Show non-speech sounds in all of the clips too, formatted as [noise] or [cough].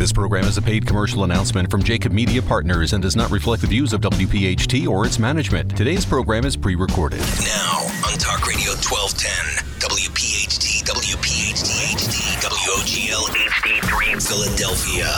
This program is a paid commercial announcement from Jacob Media Partners and does not reflect the views of WPHT or its management. Today's program is pre recorded. Now on Talk Radio 1210, WPHT, WPHT HD, WOGL HD3 Philadelphia.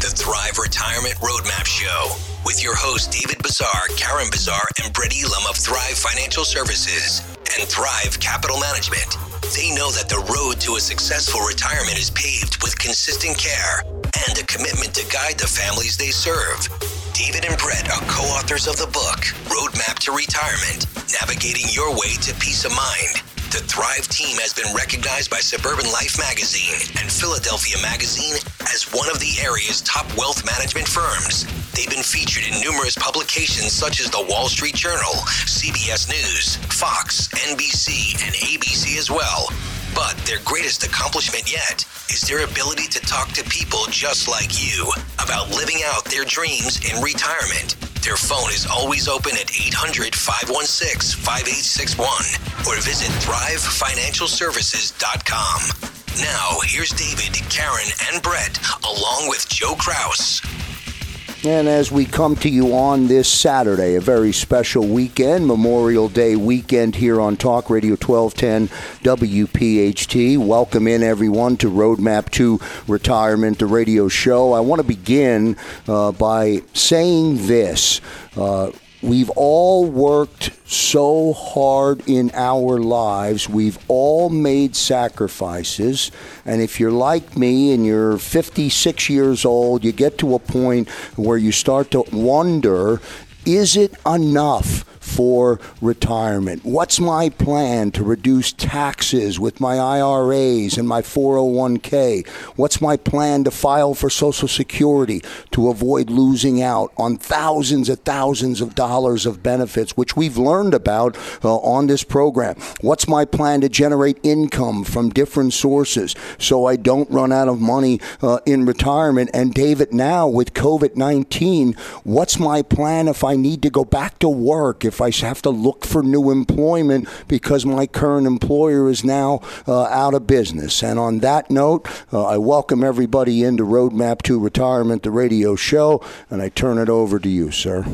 The Thrive Retirement Roadmap Show with your hosts David Bazaar, Karen Bazaar, and Brett Elam of Thrive Financial Services and Thrive Capital Management. They know that the road to a successful retirement is paved with consistent care and a commitment to guide the families they serve. David and Brett are co authors of the book, Roadmap to Retirement Navigating Your Way to Peace of Mind. The Thrive team has been recognized by Suburban Life magazine and Philadelphia magazine as one of the area's top wealth management firms. They've been featured in numerous publications such as the Wall Street Journal, CBS News, Fox, NBC, and ABC as well. But their greatest accomplishment yet is their ability to talk to people just like you about living out their dreams in retirement. Their phone is always open at 800 516 5861 or visit thrivefinancialservices.com. Now, here's David, Karen, and Brett, along with Joe Kraus. And as we come to you on this Saturday, a very special weekend, Memorial Day weekend here on Talk Radio 1210 WPHT. Welcome in everyone to Roadmap to Retirement, the radio show. I want to begin uh, by saying this. Uh, We've all worked so hard in our lives. We've all made sacrifices. And if you're like me and you're 56 years old, you get to a point where you start to wonder is it enough? For retirement? What's my plan to reduce taxes with my IRAs and my 401k? What's my plan to file for Social Security to avoid losing out on thousands and thousands of dollars of benefits, which we've learned about uh, on this program? What's my plan to generate income from different sources so I don't run out of money uh, in retirement? And David, now with COVID 19, what's my plan if I need to go back to work? If I have to look for new employment because my current employer is now uh, out of business. And on that note, uh, I welcome everybody into Roadmap to Retirement, the radio show, and I turn it over to you, sir.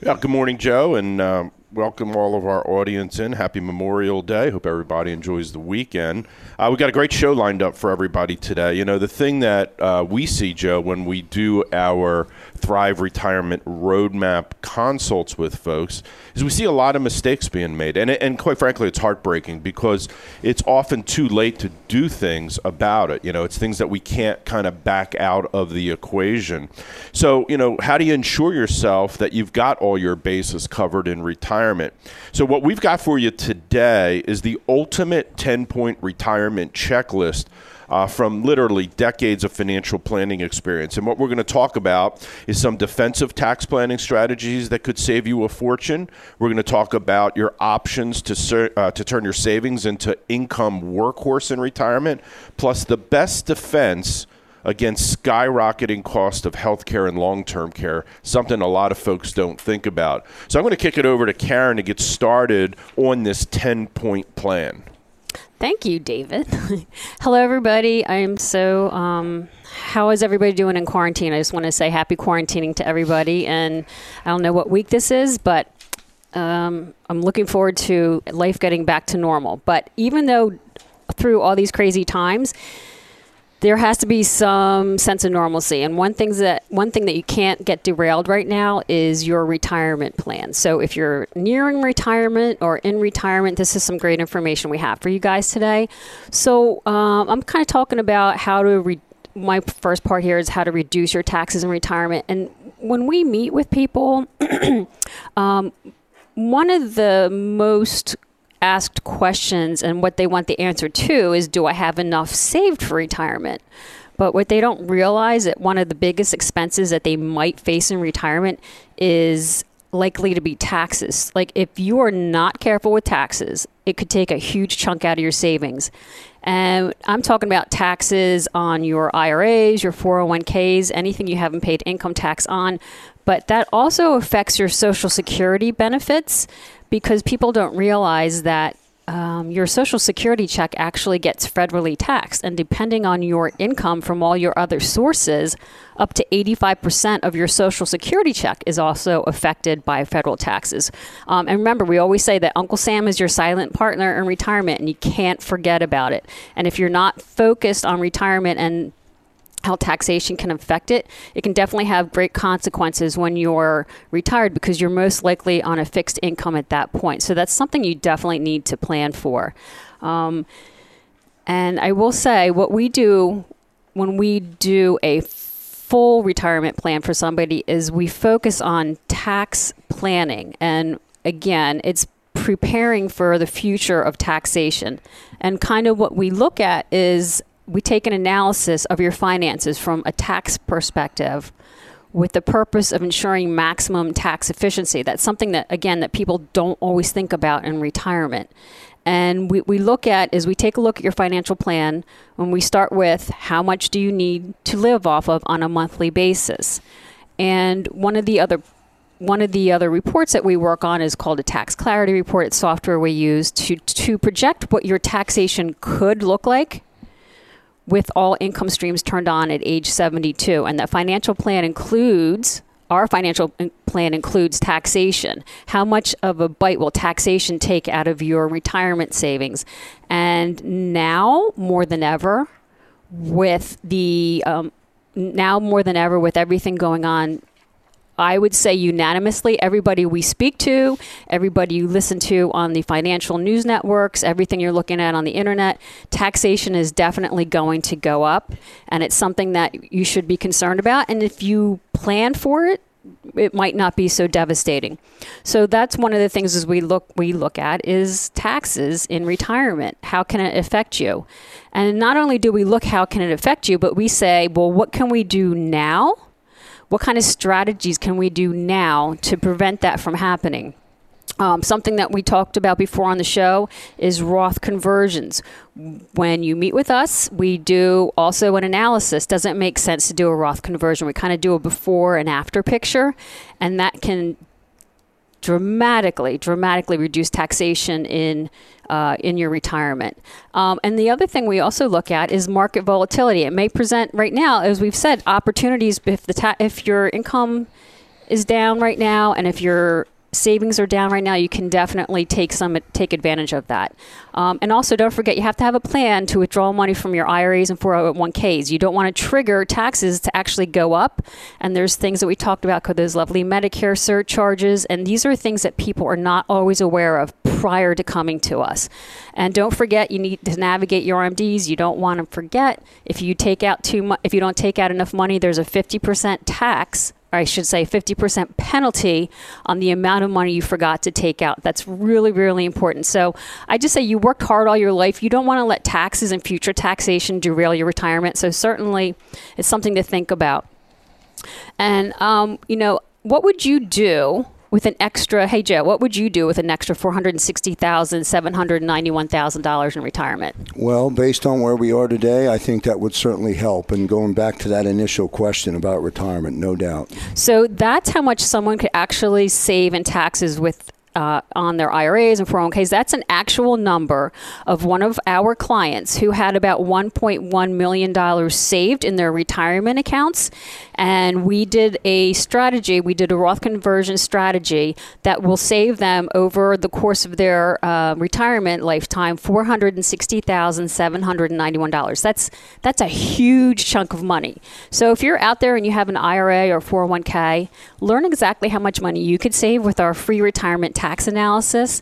Good morning, Joe, and um, welcome all of our audience in. Happy Memorial Day. Hope everybody enjoys the weekend. Uh, we got a great show lined up for everybody today. You know, the thing that uh, we see, Joe, when we do our Thrive Retirement Roadmap consults with folks is we see a lot of mistakes being made. And, and quite frankly, it's heartbreaking because it's often too late to do things about it. You know, it's things that we can't kind of back out of the equation. So, you know, how do you ensure yourself that you've got all your bases covered in retirement? So, what we've got for you today is the ultimate 10 point retirement checklist uh, from literally decades of financial planning experience. And what we're going to talk about is some defensive tax planning strategies that could save you a fortune. We're going to talk about your options to ser- uh, to turn your savings into income workhorse in retirement, plus the best defense against skyrocketing cost of healthcare and long-term care, something a lot of folks don't think about. So I'm going to kick it over to Karen to get started on this 10-point plan. Thank you, David. [laughs] Hello, everybody. I am so. Um, how is everybody doing in quarantine? I just want to say happy quarantining to everybody. And I don't know what week this is, but um, I'm looking forward to life getting back to normal. But even though through all these crazy times, there has to be some sense of normalcy. And one thing that one thing that you can't get derailed right now is your retirement plan. So if you're nearing retirement or in retirement, this is some great information we have for you guys today. So um, I'm kind of talking about how to. Re- my first part here is how to reduce your taxes in retirement. And when we meet with people, [clears throat] um, one of the most asked questions and what they want the answer to is do I have enough saved for retirement? But what they don't realize that one of the biggest expenses that they might face in retirement is likely to be taxes. Like if you are not careful with taxes, it could take a huge chunk out of your savings. And I'm talking about taxes on your IRAs, your 401ks, anything you haven't paid income tax on. But that also affects your Social Security benefits because people don't realize that um, your Social Security check actually gets federally taxed. And depending on your income from all your other sources, up to 85% of your Social Security check is also affected by federal taxes. Um, and remember, we always say that Uncle Sam is your silent partner in retirement, and you can't forget about it. And if you're not focused on retirement and how taxation can affect it, it can definitely have great consequences when you're retired because you're most likely on a fixed income at that point. So that's something you definitely need to plan for. Um, and I will say, what we do when we do a full retirement plan for somebody is we focus on tax planning. And again, it's preparing for the future of taxation. And kind of what we look at is we take an analysis of your finances from a tax perspective with the purpose of ensuring maximum tax efficiency. That's something that, again, that people don't always think about in retirement. And we, we look at is we take a look at your financial plan when we start with how much do you need to live off of on a monthly basis. And one of the other one of the other reports that we work on is called a tax clarity report. It's software we use to to project what your taxation could look like with all income streams turned on at age 72. And that financial plan includes, our financial plan includes taxation. How much of a bite will taxation take out of your retirement savings? And now, more than ever, with the um, now more than ever with everything going on I would say unanimously, everybody we speak to, everybody you listen to on the financial news networks, everything you're looking at on the internet, taxation is definitely going to go up. And it's something that you should be concerned about. And if you plan for it, it might not be so devastating. So that's one of the things as we look we look at is taxes in retirement. How can it affect you? And not only do we look how can it affect you, but we say, well, what can we do now? What kind of strategies can we do now to prevent that from happening? Um, something that we talked about before on the show is Roth conversions. When you meet with us, we do also an analysis. Doesn't make sense to do a Roth conversion? We kind of do a before and after picture, and that can dramatically, dramatically reduce taxation in uh, in your retirement. Um, and the other thing we also look at is market volatility. It may present right now, as we've said, opportunities if the ta- if your income is down right now, and if your savings are down right now, you can definitely take some take advantage of that. Um, and also, don't forget you have to have a plan to withdraw money from your IRAs and 401ks. You don't want to trigger taxes to actually go up. And there's things that we talked about, those lovely Medicare surcharges, and these are things that people are not always aware of prior to coming to us. And don't forget, you need to navigate your RMDs. You don't want to forget if you take out too much, if you don't take out enough money, there's a 50% tax or I should say 50% penalty on the amount of money you forgot to take out. That's really, really important. So I just say you worked hard all your life. You don't want to let taxes and future taxation derail your retirement. So certainly it's something to think about. And, um, you know, what would you do with an extra, hey Joe, what would you do with an extra four hundred sixty thousand seven hundred ninety-one thousand dollars in retirement? Well, based on where we are today, I think that would certainly help. And going back to that initial question about retirement, no doubt. So that's how much someone could actually save in taxes with uh, on their IRAs and 401ks. That's an actual number of one of our clients who had about $1.1 million saved in their retirement accounts. And we did a strategy, we did a Roth conversion strategy that will save them over the course of their uh, retirement lifetime $460,791. That's, that's a huge chunk of money. So if you're out there and you have an IRA or 401k, learn exactly how much money you could save with our free retirement tax analysis.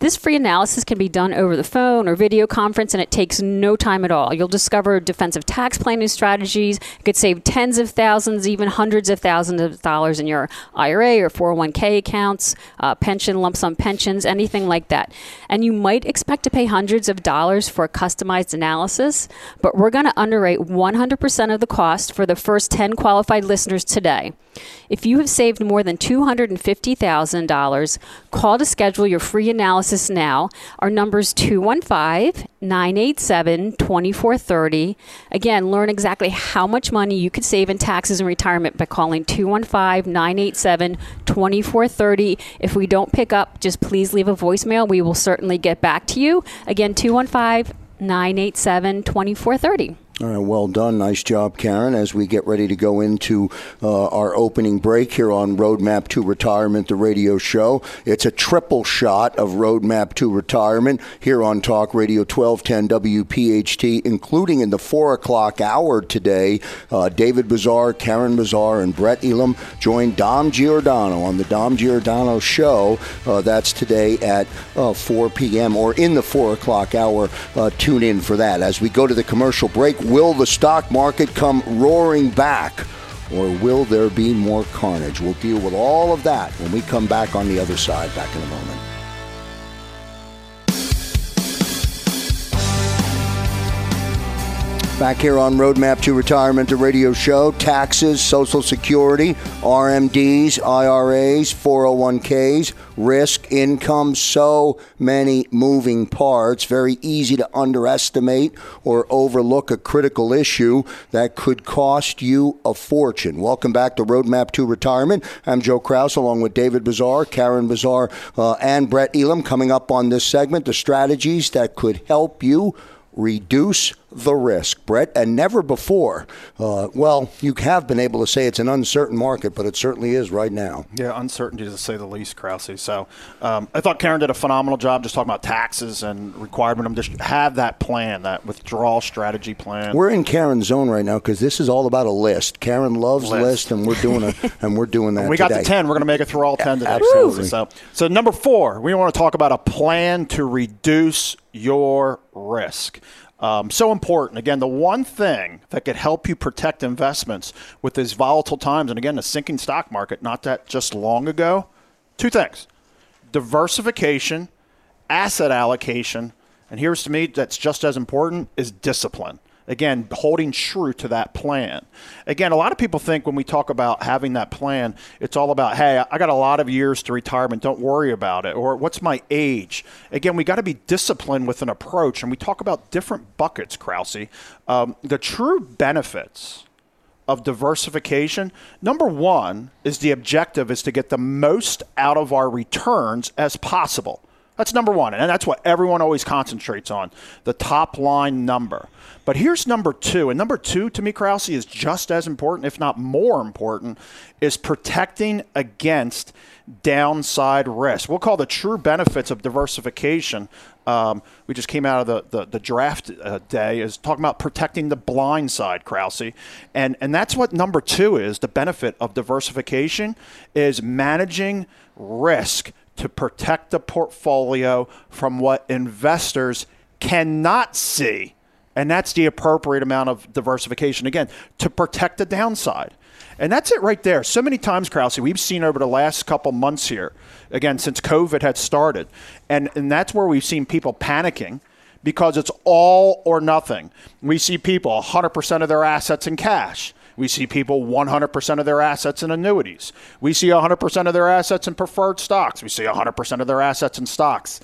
This free analysis can be done over the phone or video conference, and it takes no time at all. You'll discover defensive tax planning strategies. It could save tens of thousands, even hundreds of thousands of dollars in your IRA or 401k accounts, uh, pension, lump sum pensions, anything like that. And you might expect to pay hundreds of dollars for a customized analysis, but we're going to underwrite 100% of the cost for the first 10 qualified listeners today. If you have saved more than $250,000, call to schedule your free analysis now. Our number is 215 987 2430. Again, learn exactly how much money you could save in taxes and retirement by calling 215 987 2430. If we don't pick up, just please leave a voicemail. We will certainly get back to you. Again, 215 987 2430. All right, well done. Nice job, Karen. As we get ready to go into uh, our opening break here on Roadmap to Retirement, the radio show, it's a triple shot of Roadmap to Retirement here on Talk Radio 1210 WPHT, including in the 4 o'clock hour today. Uh, David Bazaar, Karen Bazaar, and Brett Elam join Dom Giordano on the Dom Giordano Show. Uh, that's today at uh, 4 p.m. or in the 4 o'clock hour. Uh, tune in for that. As we go to the commercial break, Will the stock market come roaring back? Or will there be more carnage? We'll deal with all of that when we come back on the other side. Back in a moment. Back here on Roadmap to Retirement, the radio show. Taxes, Social Security, RMDs, IRAs, 401ks, risk, income, so many moving parts. Very easy to underestimate or overlook a critical issue that could cost you a fortune. Welcome back to Roadmap to Retirement. I'm Joe Kraus along with David Bazaar, Karen Bazaar, uh, and Brett Elam coming up on this segment. The strategies that could help you reduce the risk, Brett, and never before. Uh, well, you have been able to say it's an uncertain market, but it certainly is right now. Yeah, uncertainty to say the least, Krause. So um, I thought Karen did a phenomenal job just talking about taxes and requirement them just have that plan, that withdrawal strategy plan. We're in Karen's zone right now because this is all about a list. Karen loves list, list and we're doing a [laughs] and we're doing that. we got today. the ten. We're going to make it through all ten today. Absolutely. So, so number four, we want to talk about a plan to reduce your risk. Um, so important. Again, the one thing that could help you protect investments with these volatile times, and again, the sinking stock market, not that just long ago, two things diversification, asset allocation, and here's to me that's just as important is discipline again, holding true to that plan. Again, a lot of people think when we talk about having that plan, it's all about, hey, I got a lot of years to retirement, don't worry about it, or what's my age? Again, we got to be disciplined with an approach, and we talk about different buckets, Krause. Um, the true benefits of diversification number one is the objective is to get the most out of our returns as possible that's number one and that's what everyone always concentrates on the top line number but here's number two. And number two, to me, Krause, is just as important, if not more important, is protecting against downside risk. We'll call the true benefits of diversification. Um, we just came out of the, the, the draft uh, day is talking about protecting the blind side, Krause. And, and that's what number two is. The benefit of diversification is managing risk to protect the portfolio from what investors cannot see and that's the appropriate amount of diversification, again, to protect the downside. And that's it right there. So many times, Krause, we've seen over the last couple months here, again, since COVID had started. And, and that's where we've seen people panicking because it's all or nothing. We see people 100% of their assets in cash. We see people 100% of their assets in annuities. We see 100% of their assets in preferred stocks. We see 100% of their assets in stocks.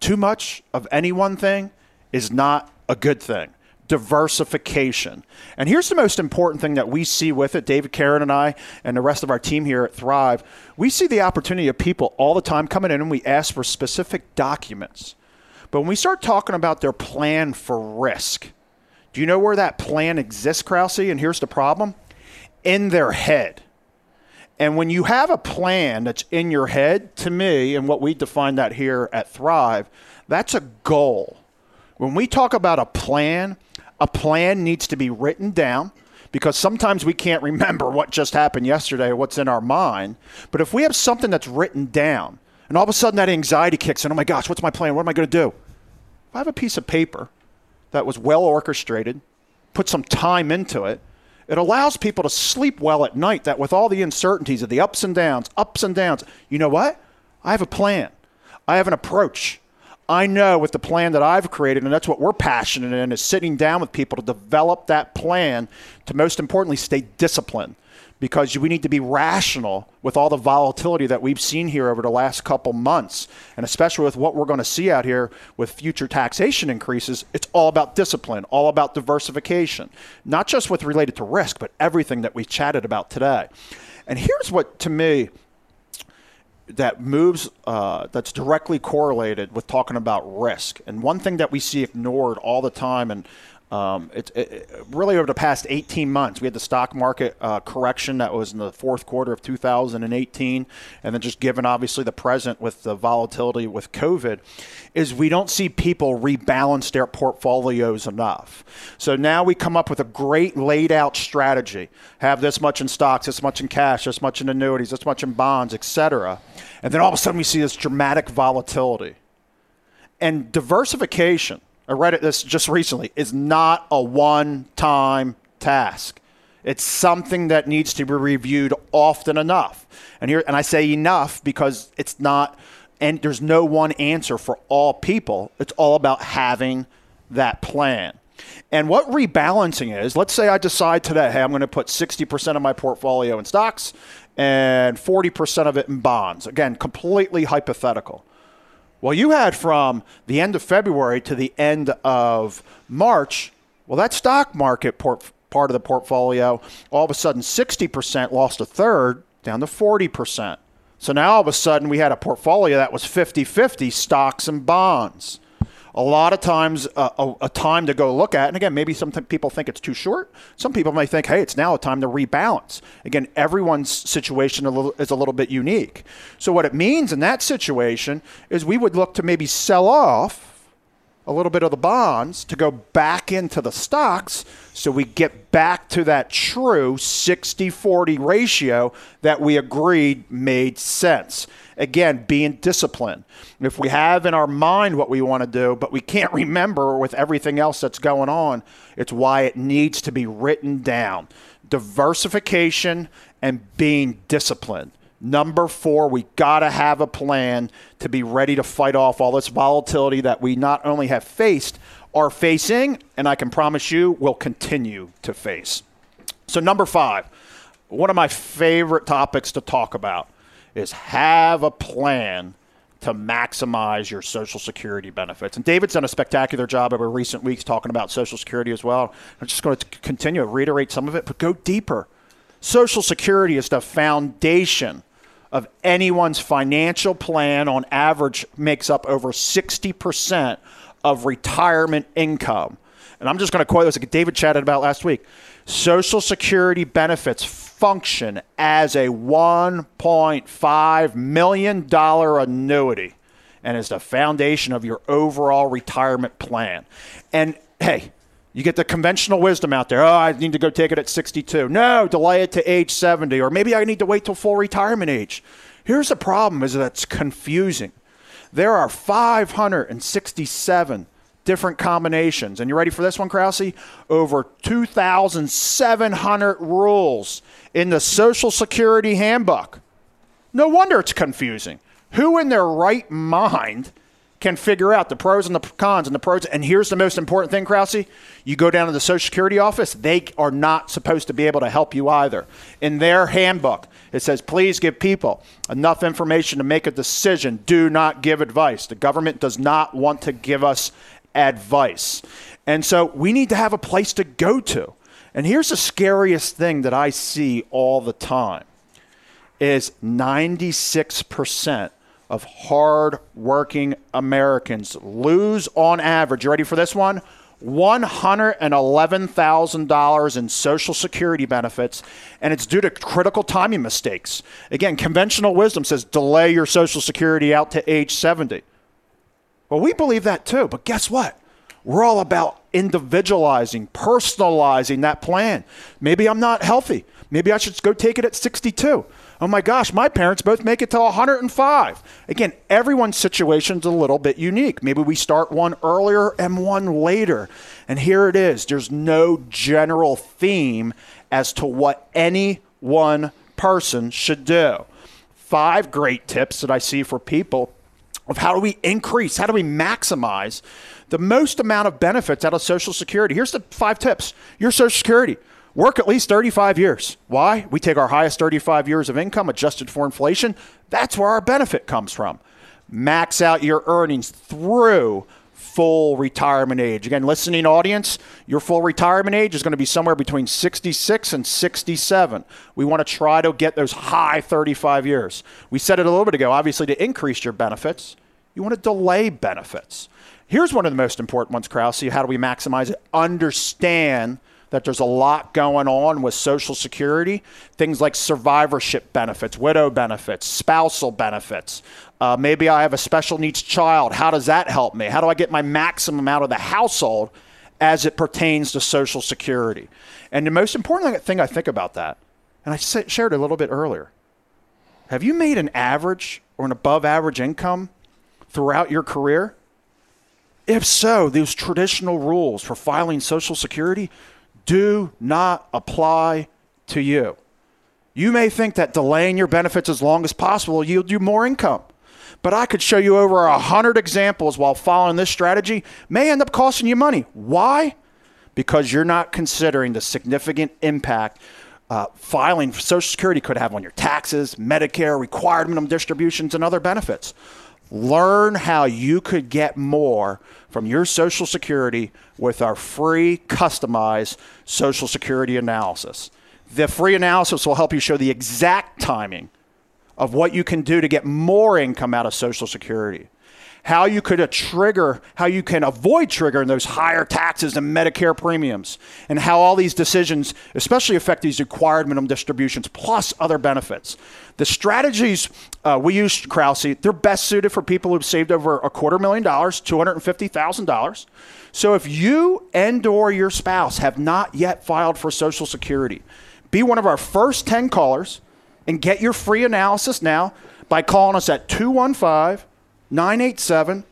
Too much of any one thing is not a good thing. Diversification. And here's the most important thing that we see with it, David Karen and I, and the rest of our team here at Thrive. We see the opportunity of people all the time coming in and we ask for specific documents. But when we start talking about their plan for risk, do you know where that plan exists, Krause? And here's the problem in their head. And when you have a plan that's in your head, to me, and what we define that here at Thrive, that's a goal. When we talk about a plan, a plan needs to be written down because sometimes we can't remember what just happened yesterday or what's in our mind. But if we have something that's written down and all of a sudden that anxiety kicks in, oh my gosh, what's my plan? What am I going to do? If I have a piece of paper that was well orchestrated, put some time into it, it allows people to sleep well at night that with all the uncertainties of the ups and downs, ups and downs, you know what? I have a plan. I have an approach. I know with the plan that I've created, and that's what we're passionate in, is sitting down with people to develop that plan to most importantly stay disciplined because we need to be rational with all the volatility that we've seen here over the last couple months. And especially with what we're going to see out here with future taxation increases, it's all about discipline, all about diversification, not just with related to risk, but everything that we chatted about today. And here's what, to me, that moves uh, that's directly correlated with talking about risk. And one thing that we see ignored all the time, and um, it, really over the past 18 months, we had the stock market uh, correction that was in the fourth quarter of 2018, and then just given obviously the present with the volatility with COVID, is we don't see people rebalance their portfolios enough. So now we come up with a great laid out strategy: have this much in stocks, this much in cash, this much in annuities, this much in bonds, etc. And then all of a sudden we see this dramatic volatility and diversification I read it this just recently, is not a one time task. It's something that needs to be reviewed often enough. And here and I say enough because it's not and there's no one answer for all people. It's all about having that plan. And what rebalancing is, let's say I decide today, hey, I'm going to put 60% of my portfolio in stocks and 40% of it in bonds. Again, completely hypothetical. Well, you had from the end of February to the end of March, well, that stock market port- part of the portfolio, all of a sudden 60% lost a third down to 40%. So now all of a sudden we had a portfolio that was 50 50 stocks and bonds a lot of times uh, a, a, time to go look at. And again, maybe some people think it's too short. Some people may think, hey, it's now a time to rebalance. Again, everyone's situation a little, is a little bit unique. So what it means in that situation is we would look to maybe sell off a little bit of the bonds to go back into the stocks so we get back to that true 60 40 ratio that we agreed made sense. Again, being disciplined. If we have in our mind what we want to do, but we can't remember with everything else that's going on, it's why it needs to be written down. Diversification and being disciplined. Number four, we got to have a plan to be ready to fight off all this volatility that we not only have faced, are facing, and I can promise you will continue to face. So, number five, one of my favorite topics to talk about is have a plan to maximize your Social Security benefits. And David's done a spectacular job over recent weeks talking about Social Security as well. I'm just going to continue to reiterate some of it, but go deeper. Social Security is the foundation of anyone's financial plan on average makes up over 60% of retirement income. And I'm just going to quote this like David chatted about last week. Social Security benefits function as a $1.5 million annuity and is the foundation of your overall retirement plan. And hey, you get the conventional wisdom out there. Oh, I need to go take it at 62. No, delay it to age 70, or maybe I need to wait till full retirement age. Here's the problem: is that it's confusing. There are 567 different combinations, and you ready for this one, Krause? Over 2,700 rules in the Social Security Handbook. No wonder it's confusing. Who in their right mind? can figure out the pros and the cons and the pros. And here's the most important thing, Krause. You go down to the Social Security office, they are not supposed to be able to help you either. In their handbook, it says, please give people enough information to make a decision. Do not give advice. The government does not want to give us advice. And so we need to have a place to go to. And here's the scariest thing that I see all the time is 96% of hard-working Americans lose on average. You ready for this one? $111,000 in Social Security benefits, and it's due to critical timing mistakes. Again, conventional wisdom says delay your Social Security out to age 70. Well, we believe that too, but guess what? We're all about individualizing, personalizing that plan. Maybe I'm not healthy. Maybe I should go take it at 62 oh my gosh, my parents both make it to 105. Again, everyone's situation's a little bit unique. Maybe we start one earlier and one later. And here it is. There's no general theme as to what any one person should do. Five great tips that I see for people of how do we increase, how do we maximize the most amount of benefits out of Social Security. Here's the five tips your Social Security. Work at least 35 years. Why? We take our highest 35 years of income adjusted for inflation. That's where our benefit comes from. Max out your earnings through full retirement age. Again, listening audience, your full retirement age is going to be somewhere between 66 and 67. We want to try to get those high 35 years. We said it a little bit ago, obviously, to increase your benefits, you want to delay benefits. Here's one of the most important ones, Krause. How do we maximize it? Understand that there's a lot going on with Social Security, things like survivorship benefits, widow benefits, spousal benefits. Uh, maybe I have a special needs child. How does that help me? How do I get my maximum out of the household as it pertains to Social Security? And the most important thing I think about that, and I shared a little bit earlier, have you made an average or an above average income throughout your career? If so, those traditional rules for filing Social Security do not apply to you. You may think that delaying your benefits as long as possible will yield you more income. But I could show you over a hundred examples while following this strategy may end up costing you money. Why? Because you're not considering the significant impact uh, filing for Social Security could have on your taxes, Medicare, required minimum distributions, and other benefits. Learn how you could get more from your Social Security with our free customized Social Security analysis. The free analysis will help you show the exact timing of what you can do to get more income out of Social Security how you could trigger, how you can avoid triggering those higher taxes and Medicare premiums, and how all these decisions especially affect these required minimum distributions plus other benefits. The strategies uh, we use, Krause, they're best suited for people who've saved over a quarter million dollars, $250,000. So if you and or your spouse have not yet filed for Social Security, be one of our first 10 callers and get your free analysis now by calling us at 215 987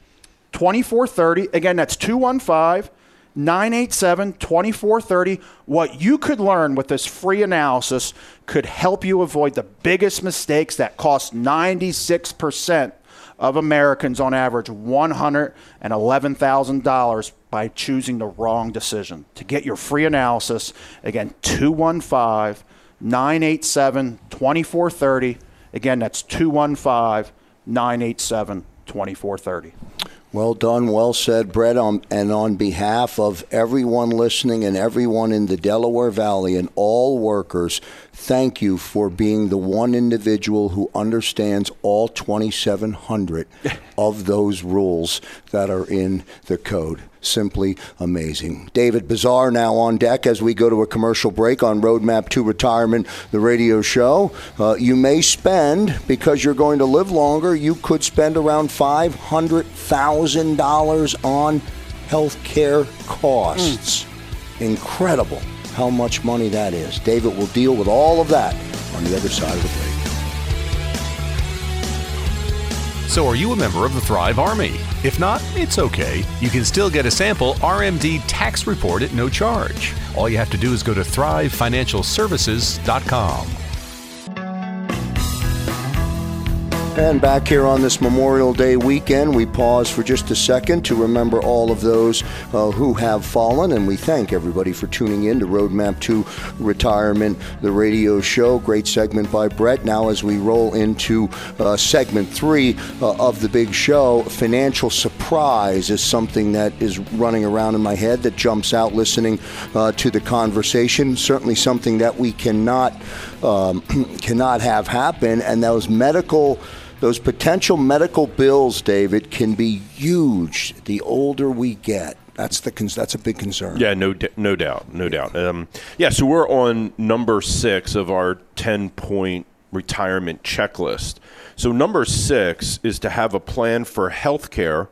2430. Again, that's 215 987 2430. What you could learn with this free analysis could help you avoid the biggest mistakes that cost 96% of Americans on average $111,000 by choosing the wrong decision. To get your free analysis, again, 215 987 2430. Again, that's 215 987 2430. Well done, well said, Brett. Um, and on behalf of everyone listening and everyone in the Delaware Valley and all workers, thank you for being the one individual who understands all 2,700 [laughs] of those rules that are in the code simply amazing. David Bazaar now on deck as we go to a commercial break on Roadmap to Retirement, the radio show. Uh, you may spend, because you're going to live longer, you could spend around $500,000 on health care costs. Mm. Incredible how much money that is. David will deal with all of that on the other side of the break. So, are you a member of the Thrive Army? If not, it's okay. You can still get a sample RMD tax report at no charge. All you have to do is go to thrivefinancialservices.com. And back here on this Memorial Day weekend, we pause for just a second to remember all of those uh, who have fallen, and we thank everybody for tuning in to Roadmap to Retirement, the radio show. Great segment by Brett. Now, as we roll into uh, segment three uh, of the big show, financial surprise is something that is running around in my head that jumps out listening uh, to the conversation. Certainly something that we cannot um, [clears throat] cannot have happen, and those medical those potential medical bills, David, can be huge the older we get. That's the that's a big concern. Yeah, no, no doubt, no doubt. Um, yeah, so we're on number six of our ten point retirement checklist. So number six is to have a plan for health care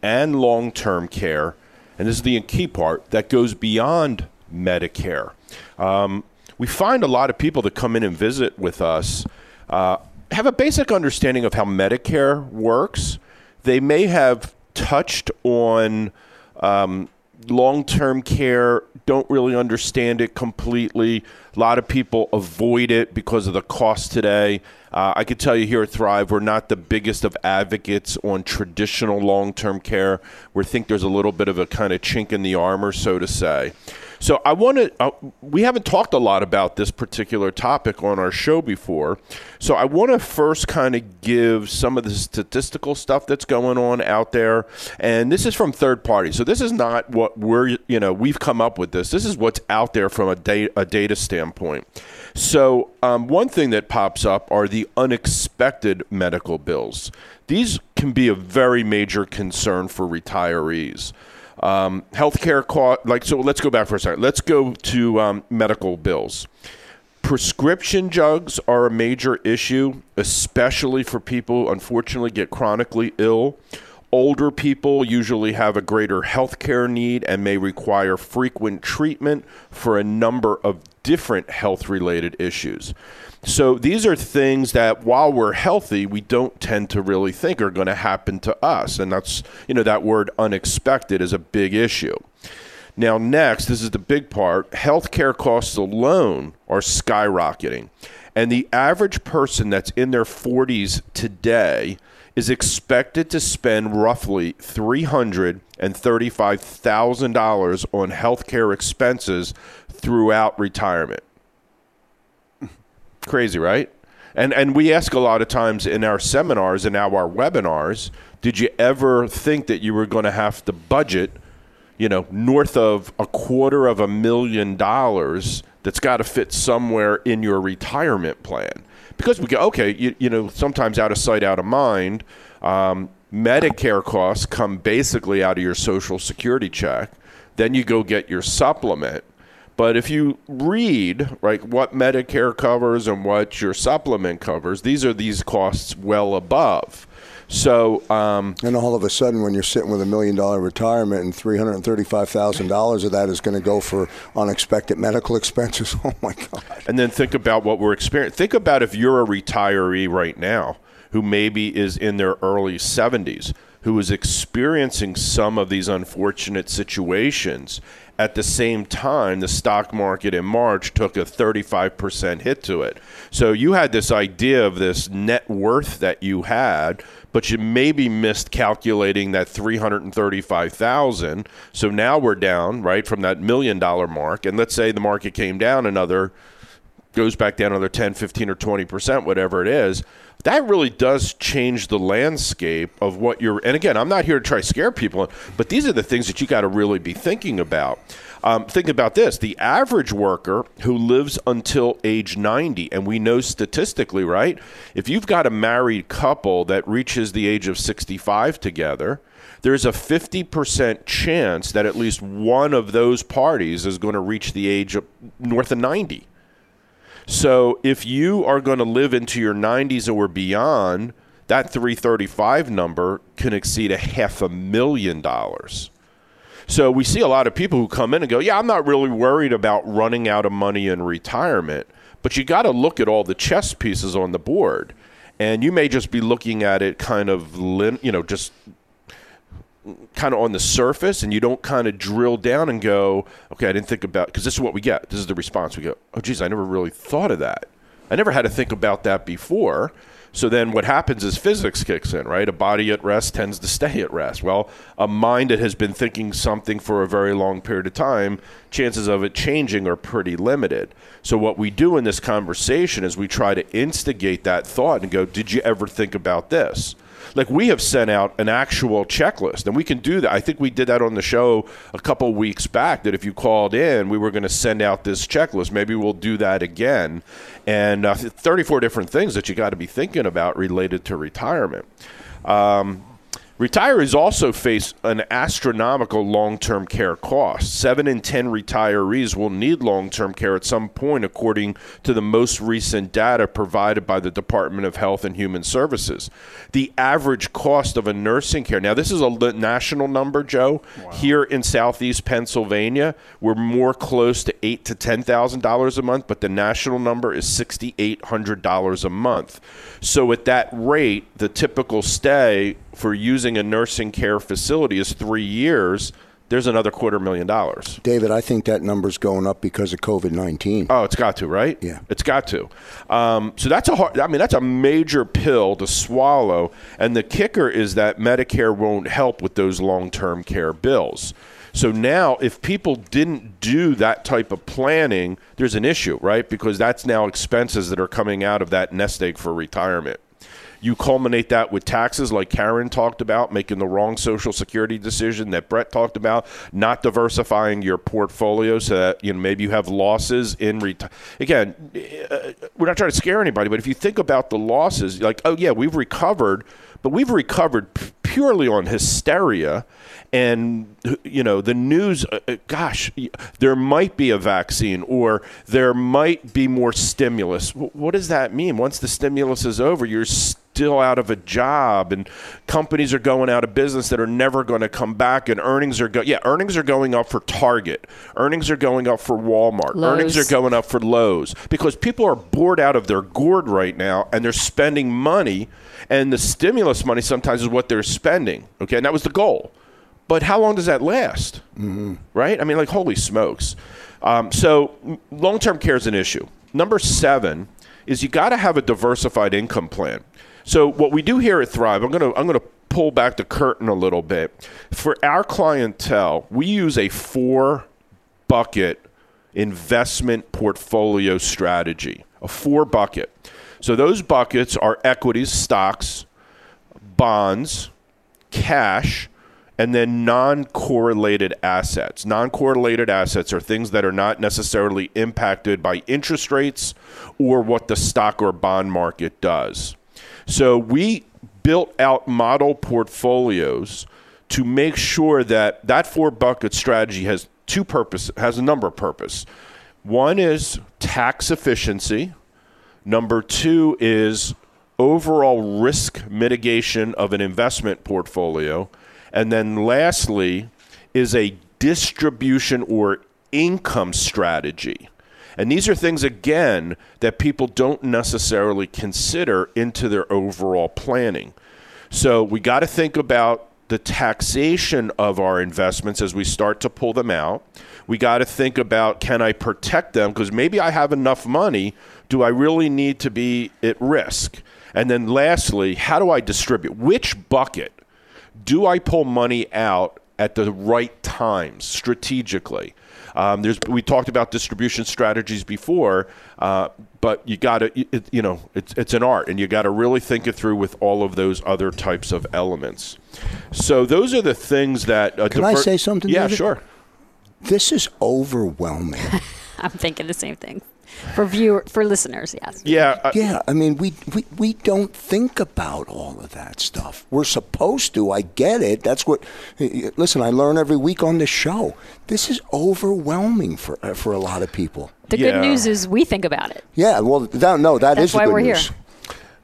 and long term care, and this is the key part that goes beyond Medicare. Um, we find a lot of people that come in and visit with us uh, have a basic understanding of how Medicare works. They may have touched on um, long term care don't really understand it completely. A lot of people avoid it because of the cost today. Uh, I could tell you here at Thrive, we're not the biggest of advocates on traditional long term care. We think there's a little bit of a kind of chink in the armor, so to say. So I want to. Uh, we haven't talked a lot about this particular topic on our show before. So I want to first kind of give some of the statistical stuff that's going on out there, and this is from third parties. So this is not what we're you know we've come up with this. This is what's out there from a data a data standpoint. So um, one thing that pops up are the unexpected medical bills. These can be a very major concern for retirees. Um, healthcare cost, like so. Let's go back for a second. Let's go to um, medical bills. Prescription drugs are a major issue, especially for people who unfortunately get chronically ill. Older people usually have a greater healthcare need and may require frequent treatment for a number of different health related issues. So these are things that while we're healthy, we don't tend to really think are going to happen to us. And that's, you know, that word unexpected is a big issue. Now, next, this is the big part healthcare costs alone are skyrocketing. And the average person that's in their 40s today is expected to spend roughly $335,000 on healthcare expenses throughout retirement. Crazy, right? And and we ask a lot of times in our seminars and now our webinars, did you ever think that you were going to have to budget, you know, north of a quarter of a million dollars that's got to fit somewhere in your retirement plan? Because we go, okay, you, you know, sometimes out of sight, out of mind. Um, Medicare costs come basically out of your Social Security check. Then you go get your supplement but if you read right what Medicare covers and what your supplement covers, these are these costs well above. So, um, and all of a sudden, when you're sitting with a million dollar retirement and three hundred and thirty-five thousand dollars of that is going to go for unexpected medical expenses, [laughs] oh my god! And then think about what we're experiencing. Think about if you're a retiree right now who maybe is in their early seventies, who is experiencing some of these unfortunate situations at the same time, the stock market in March took a 35% hit to it. So you had this idea of this net worth that you had, but you maybe missed calculating that 335,000. So now we're down, right, from that million dollar mark. And let's say the market came down another goes back down another 10, 15 or 20%, whatever it is that really does change the landscape of what you're. And again, I'm not here to try to scare people, but these are the things that you got to really be thinking about. Um, think about this the average worker who lives until age 90, and we know statistically, right? If you've got a married couple that reaches the age of 65 together, there's a 50% chance that at least one of those parties is going to reach the age of north of 90. So if you are going to live into your 90s or beyond, that 335 number can exceed a half a million dollars. So we see a lot of people who come in and go, "Yeah, I'm not really worried about running out of money in retirement." But you got to look at all the chess pieces on the board. And you may just be looking at it kind of, you know, just kind of on the surface and you don't kind of drill down and go, okay, I didn't think about because this is what we get. This is the response we go. Oh, geez, I never really thought of that. I never had to think about that before. So then what happens is physics kicks in, right? A body at rest tends to stay at rest. Well, a mind that has been thinking something for a very long period of time, chances of it changing are pretty limited. So what we do in this conversation is we try to instigate that thought and go, "Did you ever think about this?" Like we have sent out an actual checklist, and we can do that. I think we did that on the show a couple weeks back. That if you called in, we were going to send out this checklist. Maybe we'll do that again, and uh, 34 different things that you got to be thinking about related to retirement. Um, Retirees also face an astronomical long term care cost. Seven in 10 retirees will need long term care at some point, according to the most recent data provided by the Department of Health and Human Services. The average cost of a nursing care, now, this is a national number, Joe. Wow. Here in southeast Pennsylvania, we're more close to eight to $10,000 a month, but the national number is $6,800 a month. So, at that rate, the typical stay for using a nursing care facility is three years. there's another quarter million dollars. David, I think that number's going up because of COVID 19. Oh, it's got to, right? Yeah. It's got to. Um, so that's a hard, I mean, that's a major pill to swallow. And the kicker is that Medicare won't help with those long term care bills. So now, if people didn't do that type of planning, there's an issue, right? Because that's now expenses that are coming out of that nest egg for retirement. You culminate that with taxes, like Karen talked about, making the wrong Social Security decision that Brett talked about, not diversifying your portfolio so that you know maybe you have losses in reti- Again, uh, we're not trying to scare anybody, but if you think about the losses, like oh yeah, we've recovered, but we've recovered purely on hysteria and you know the news uh, uh, gosh there might be a vaccine or there might be more stimulus. What does that mean? Once the stimulus is over you're still out of a job and companies are going out of business that are never going to come back and earnings are go- yeah earnings are going up for Target. Earnings are going up for Walmart. Lowe's. earnings are going up for Lowe's because people are bored out of their gourd right now and they're spending money and the stimulus money sometimes is what they're spending okay and that was the goal but how long does that last? Mm-hmm. Right? I mean, like, holy smokes. Um, so, long term care is an issue. Number seven is you got to have a diversified income plan. So, what we do here at Thrive, I'm going to I'm going to pull back the curtain a little bit. For our clientele, we use a four bucket investment portfolio strategy, a four bucket. So, those buckets are equities, stocks, bonds, cash, and then non correlated assets. Non correlated assets are things that are not necessarily impacted by interest rates or what the stock or bond market does. So we built out model portfolios to make sure that that four bucket strategy has two purpose has a number of purpose. One is tax efficiency. Number 2 is overall risk mitigation of an investment portfolio. And then lastly is a distribution or income strategy. And these are things, again, that people don't necessarily consider into their overall planning. So we got to think about the taxation of our investments as we start to pull them out. We got to think about can I protect them? Because maybe I have enough money. Do I really need to be at risk? And then lastly, how do I distribute? Which bucket do I pull money out at the right times strategically? Um, there's we talked about distribution strategies before, uh, but you got to you know it's it's an art, and you got to really think it through with all of those other types of elements. So those are the things that. Uh, Can I say something, Yeah, David? sure. This is overwhelming. [laughs] I'm thinking the same thing. For viewer, for listeners, yes. Yeah, uh, yeah, I mean, we, we, we don't think about all of that stuff. We're supposed to. I get it. That's what. Listen, I learn every week on this show. This is overwhelming for uh, for a lot of people. The Yeah. good news is we think about it. Yeah, well, that, no, that That's is the why good we're here.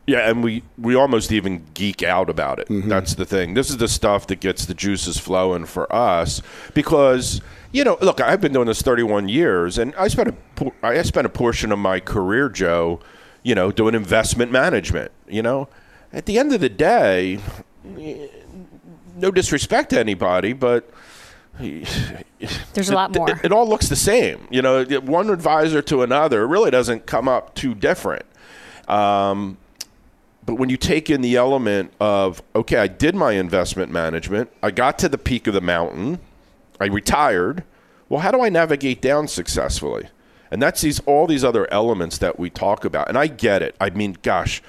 News. Yeah, and we we almost even geek out about it. That's the thing. This is the stuff that gets the juices flowing for us because you know, look, I've been doing this 31 years, and I spent a por- I spent a portion of my career, Joe, you know, doing investment management. You know, at the end of the day, no disrespect to anybody, but There's a lot it- more. It, it all looks the same. You know, one advisor to another it really doesn't come up too different. Um, but when you take in the element of, okay, I did my investment management, I got to the peak of the mountain, I retired. Well, how do I navigate down successfully? And that's these all these other elements that we talk about. And I get it. I mean, gosh,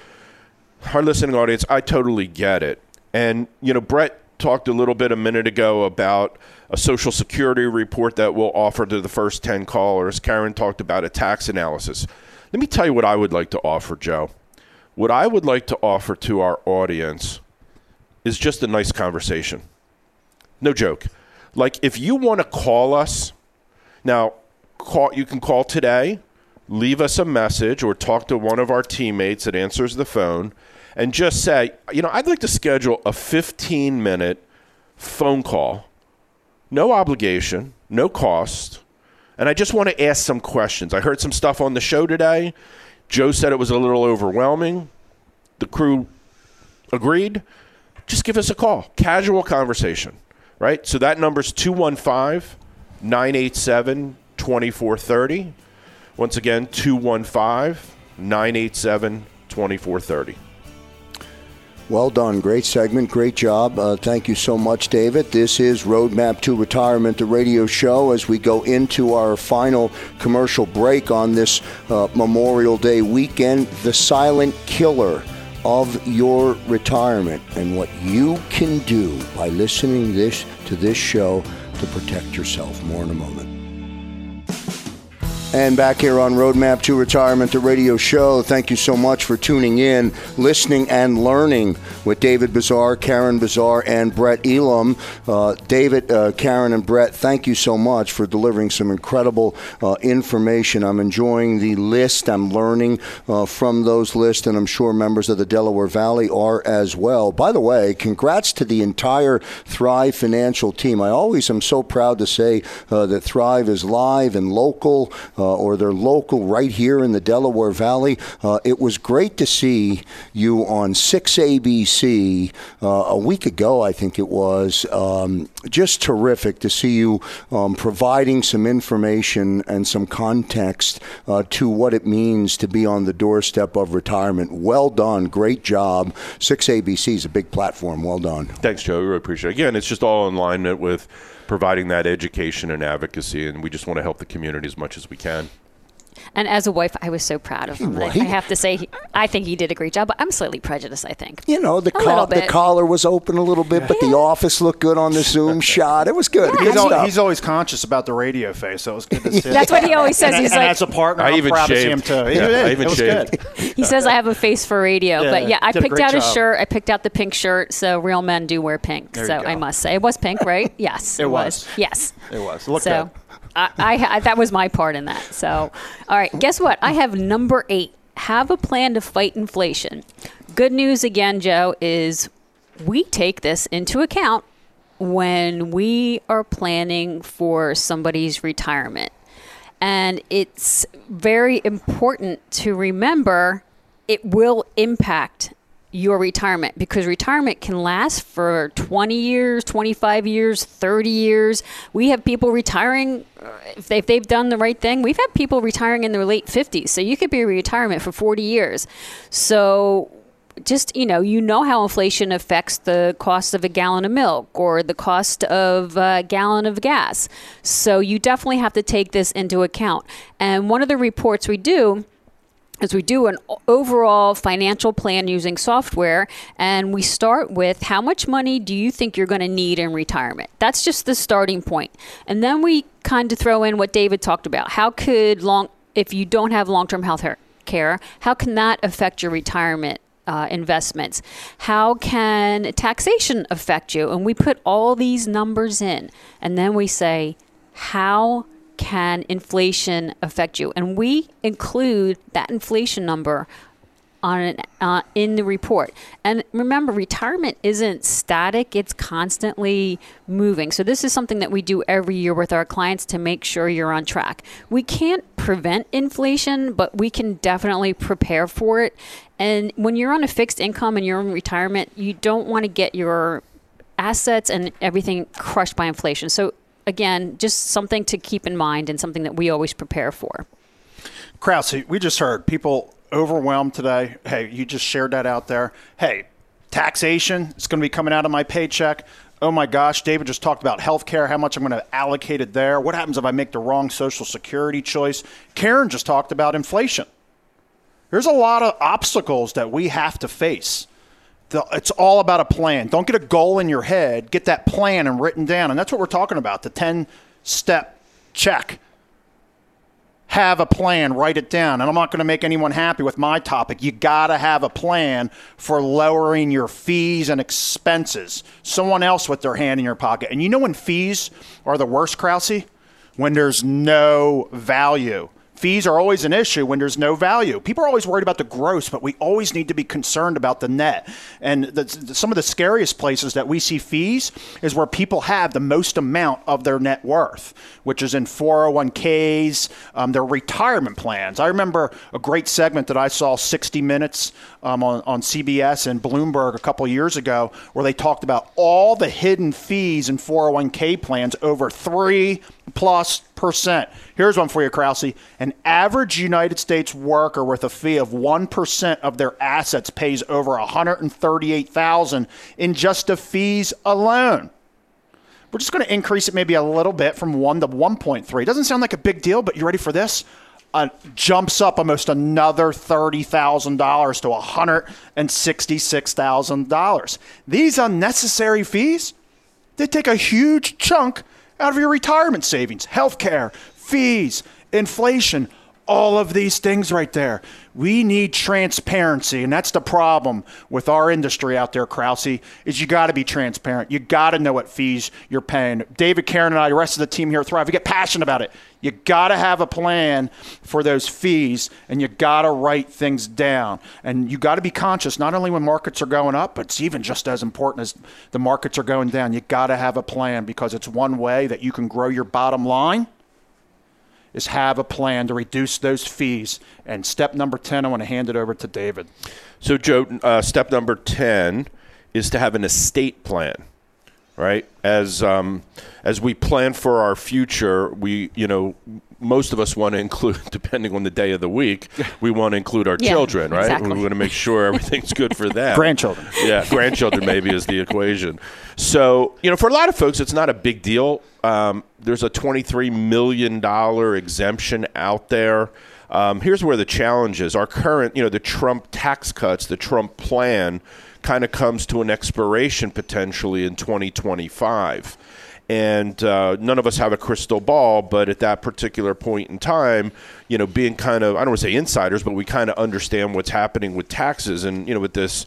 our listening audience, I totally get it. And you know, Brett talked a little bit a minute ago about a social security report that we'll offer to the first 10 callers. Karen talked about a tax analysis. Let me tell you what I would like to offer, Joe. What I would like to offer to our audience is just a nice conversation. No joke. Like if you want to call us, now call you can call today, leave us a message or talk to one of our teammates that answers the phone and just say, you know, I'd like to schedule a 15 minute phone call. No obligation, no cost. And I just want to ask some questions. I heard some stuff on the show today. Joe said it was a little overwhelming. The crew agreed. Just give us a call. Casual conversation. right? So that number's 215 987 2430. Once again, 215 987 2430. Well done. Great segment. Great job. Uh, thank you so much, David. This is Roadmap to Retirement, the radio show, as we go into our final commercial break on this uh, Memorial Day weekend. The silent killer of your retirement and what you can do by listening this to this show to protect yourself. More in a moment. And back here on Roadmap to Retirement, the radio show. Thank you so much for tuning in, listening, and learning with David Bazaar, Karen Bazaar, and Brett Elam. Uh, David, uh, Karen, and Brett, thank you so much for delivering some incredible uh, information. I'm enjoying the list. I'm learning uh, from those lists, and I'm sure members of the Delaware Valley are as well. By the way, congrats to the entire Thrive Financial team. I always am so proud to say uh, that Thrive is live and local. Uh, or they're local right here in the Delaware Valley. Uh, it was great to see you on 6ABC uh, a week ago, I think it was. Um, just terrific to see you um, providing some information and some context to what it means to be on the doorstep of retirement. Well done. Great job. 6ABC is a big platform. Well done. Thanks, Joe. We really appreciate it. Again, it's just all in alignment with providing that education and advocacy, and we just want to help the community as much as we can. And as a wife, I was so proud of him. I, I have to say, he, I think he did a great job. But I'm slightly prejudiced. I think. You know, the A co- the collar was open a little bit, but the office looked good on the Zoom [laughs] shot. It was good. Yeah, Good He's, al- he's always conscious about the radio face, so it was good to [laughs] see. That's what he always says. And, He's and like, as a partner, I I'm even proud to see him too. Yeah, [laughs] He. I even it was shaved. good. he says I have a face for radio. Yeah, but yeah, I did a picked great out a job. shirt. I picked out the pink shirt. So real men do wear pink. There so. I must say it was pink, right? Yes, It was. Yes, It was. It looked so. good. I, I, I that was my part in that. So, all right. Guess what? I have number eight. Have a plan to fight inflation. Good news again, Joe, is we take this into account when we are planning for somebody's retirement. And it's very important to remember it will impact your retirement because retirement can last for 20 years, 25 years, 30 years. We have people retiring uh, if, they, they've done the right thing. We've had people retiring in their late 50s. So you could be retirement for 40 years. So just you know you know how inflation affects the cost of a gallon of milk or the cost of a gallon of gas so you definitely have to take this into account and one of the reports we do is we do an overall financial plan using software and we start with how much money do you think you're going to need in retirement? That's just the starting point. And then we kind of throw in what david talked about. How could long if you don't have long-term health care how can that affect your retirement uh, investments? How can taxation affect you? And we put all these numbers in and then we say how can inflation affect you? And we include that inflation number on an, uh, in the report. And remember, retirement isn't static; it's constantly moving. So this is something that we do every year with our clients to make sure you're on track. We can't prevent inflation, but we can definitely prepare for it. And when you're on a fixed income and you're in retirement, you don't want to get your assets and everything crushed by inflation. So again, just something to keep in mind and something that we always prepare for. Kraus, we just heard people overwhelmed today. Hey, you just shared that out there. Hey, taxation, it's going to be coming out of my paycheck. Oh my gosh, David just talked about healthcare, how much I'm going to allocate it there. What happens if I make the wrong Social Security choice? Karen just talked about inflation. There's a lot of obstacles that we have to face. The, it's all about a plan. Don't get a goal in your head. Get that plan and written down. And that's what we're talking about the 10 step check have a plan, write it down. And I'm not going to make anyone happy with my topic. You got to have a plan for lowering your fees and expenses. Someone else with their hand in your pocket. And you know when fees are the worst, Kraus? When there's no value Fees are always an issue when there's no value. People are always worried about the gross, but we always need to be concerned about the net. And the, some of the scariest places that we see fees is where people have the most amount of their net worth, which is in 401ks, um, their retirement plans. I remember a great segment that I saw 60 Minutes um, on, on CBS and Bloomberg a couple years ago where they talked about all the hidden fees in 401k plans over three plus percent. Here's one for you, Kraus. An average United States worker with a fee of one percent of their assets pays over 138,000 in just the fees alone. We're just going to increase it maybe a little bit from one to 1.3. Doesn't sound like a big deal, but you ready for this? Uh, jumps up almost another $30,000 to $166,000. These unnecessary fees, they take a huge chunk out of your retirement savings, healthcare, fees, inflation, all of these things right there. We need transparency, and that's the problem with our industry out there, Kraus, is you got to be transparent. You got to know what fees you're paying. David, Karen, and I, the rest of the team here at Thrive, we get passionate about it. You got to have a plan for those fees, and you got to write things down. And you got to be conscious, not only when markets are going up, but it's even just as important as the markets are going down. You got to have a plan because it's one way that you can grow your bottom line is have a plan to reduce those fees. And step number 10, I want to hand it over to David. So, Joe, uh, step number 10 is to have an estate plan, right? As, um, as we plan for our future, we, you know, most of us want to include, [laughs] depending on the day of the week, we want to include our Yeah, children, right? exactly. We want to make sure everything's good for [laughs] them. Grandchildren. Yeah, grandchildren maybe is the equation. So, you know, for a lot of folks, it's not a big deal. Um, there's a $23 million exemption out there. Um, here's where the challenge is. Our current, you know, the Trump tax cuts, the Trump plan kind of comes to an expiration potentially in 2025 and uh, none of us have a crystal ball but at that particular point in time you know being kind of i don't want to say insiders but we kind of understand what's happening with taxes and you know with this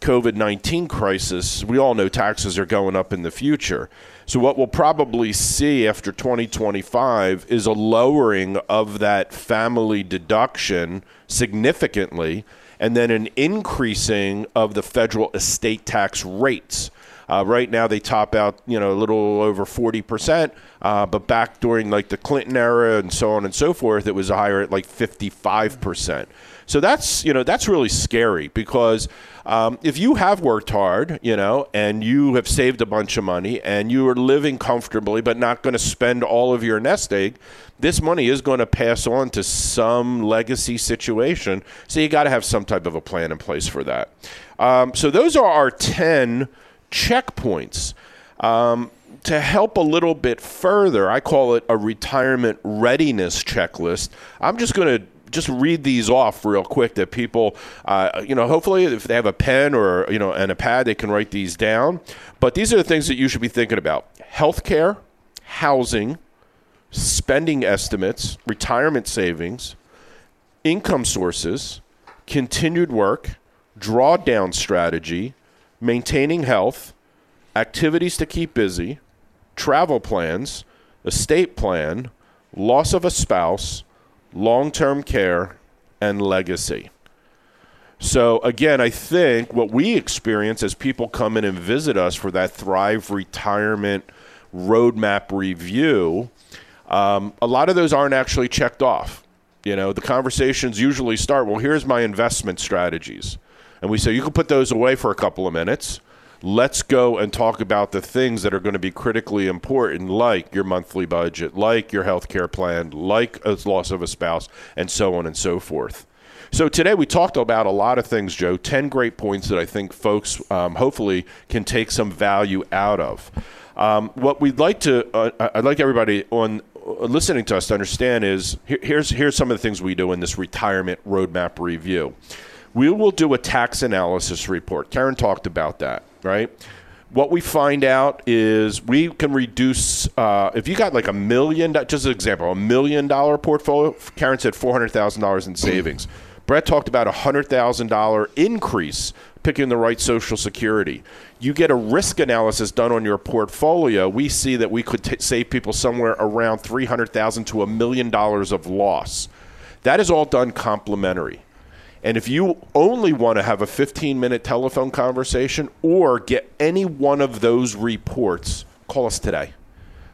covid-19 crisis we all know taxes are going up in the future. So what we'll probably see after 2025 is a lowering of that family deduction significantly and then an increasing of the federal estate tax rates uh, right now, they top out, you know, a little over 40%. Uh, but back during like the Clinton era and so on and so forth, it was higher at like 55%. So that's, you know, that's really scary because um, if you have worked hard, you know, and you have saved a bunch of money and you are living comfortably but not going to spend all of your nest egg, this money is going to pass on to some legacy situation. So you got to have some type of a plan in place for that. Um, so those are our 10 checkpoints. Um, to help a little bit further, I call it a retirement readiness checklist. I'm just going to just read these off real quick that people, uh, you know, hopefully if they have a pen or, you know, and a pad, they can write these down. But these are the things that you should be thinking about healthcare, housing, spending estimates, retirement savings, income sources, continued work, drawdown strategy, maintaining health, activities to keep busy, travel plans, estate plan, loss of a spouse, long term care, and legacy. So, again, I think what we experience as people come in and visit us for that Thrive Retirement Roadmap review, um, a lot of those aren't actually checked off. You know, the conversations usually start, well, here's my investment strategies. And we say, you can put those away for a couple of minutes. Let's go and talk about the things that are going to be critically important, like your monthly budget, like your health care plan, like a loss of a spouse, and so on and so forth. So today we talked about a lot of things, Joe. 10 great points that I think folks um, hopefully can take some value out of. Um, what we'd like to, uh, I'd like everybody on uh, listening to us to understand is here, here's, here's some of the things we do in this retirement roadmap review. We will do a tax analysis report. Karen talked about that, right? What we find out is we can reduce, uh, if you got like a million, just an example, a million dollar portfolio, Karen said $400,000 in savings. Brett talked about a $100,000 increase picking the right Social Security. You get a risk analysis done on your portfolio. We see that we could t- save people somewhere around 300,000 to a million dollars of loss That is all done complimentary. And if you only want to have a 15 minute telephone conversation or get any one of those reports, call us today.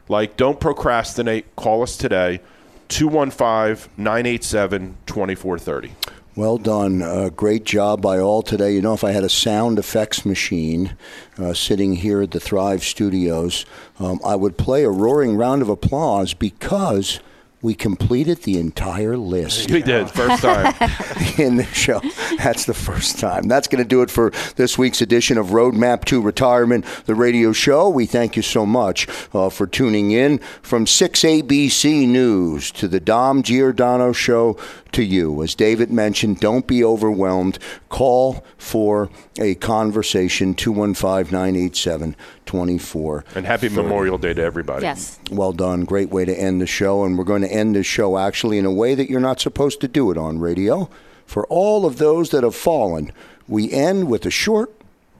Like, don't procrastinate. Call us today, 215 987 2430. Well done. Uh, great job by all today. You know, if I had a sound effects machine uh, sitting here at the Thrive Studios, um, I would play a roaring round of applause because we completed the entire list. We did, first time. [laughs] in the show. That's the first time. That's going to do it for this week's edition of Roadmap to Retirement, the radio show. We thank you so much uh, for tuning in. From 6ABC News to the Dom Giordano Show to you. As David mentioned, don't be overwhelmed. Call for a conversation, 215 987 24. And happy Memorial Day to everybody. Yes. Well done. Great way to end the show. And we're going to end this show actually in a way that you're not supposed to do it on radio. For all of those that have fallen, we end with a short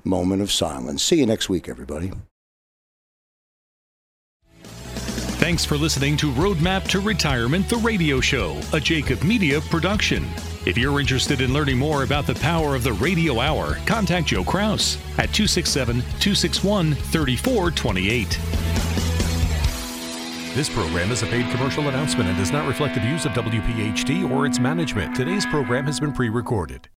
moment of silence. See you next week, everybody. Thanks for listening to Roadmap to Retirement, the radio show, a Jacob Media production. If you're interested in learning more about the power of the radio hour, contact Joe Kraus at 267 261 3428. This program is a paid commercial announcement and does not reflect the views of WPHT or its management. Today's program has been pre recorded.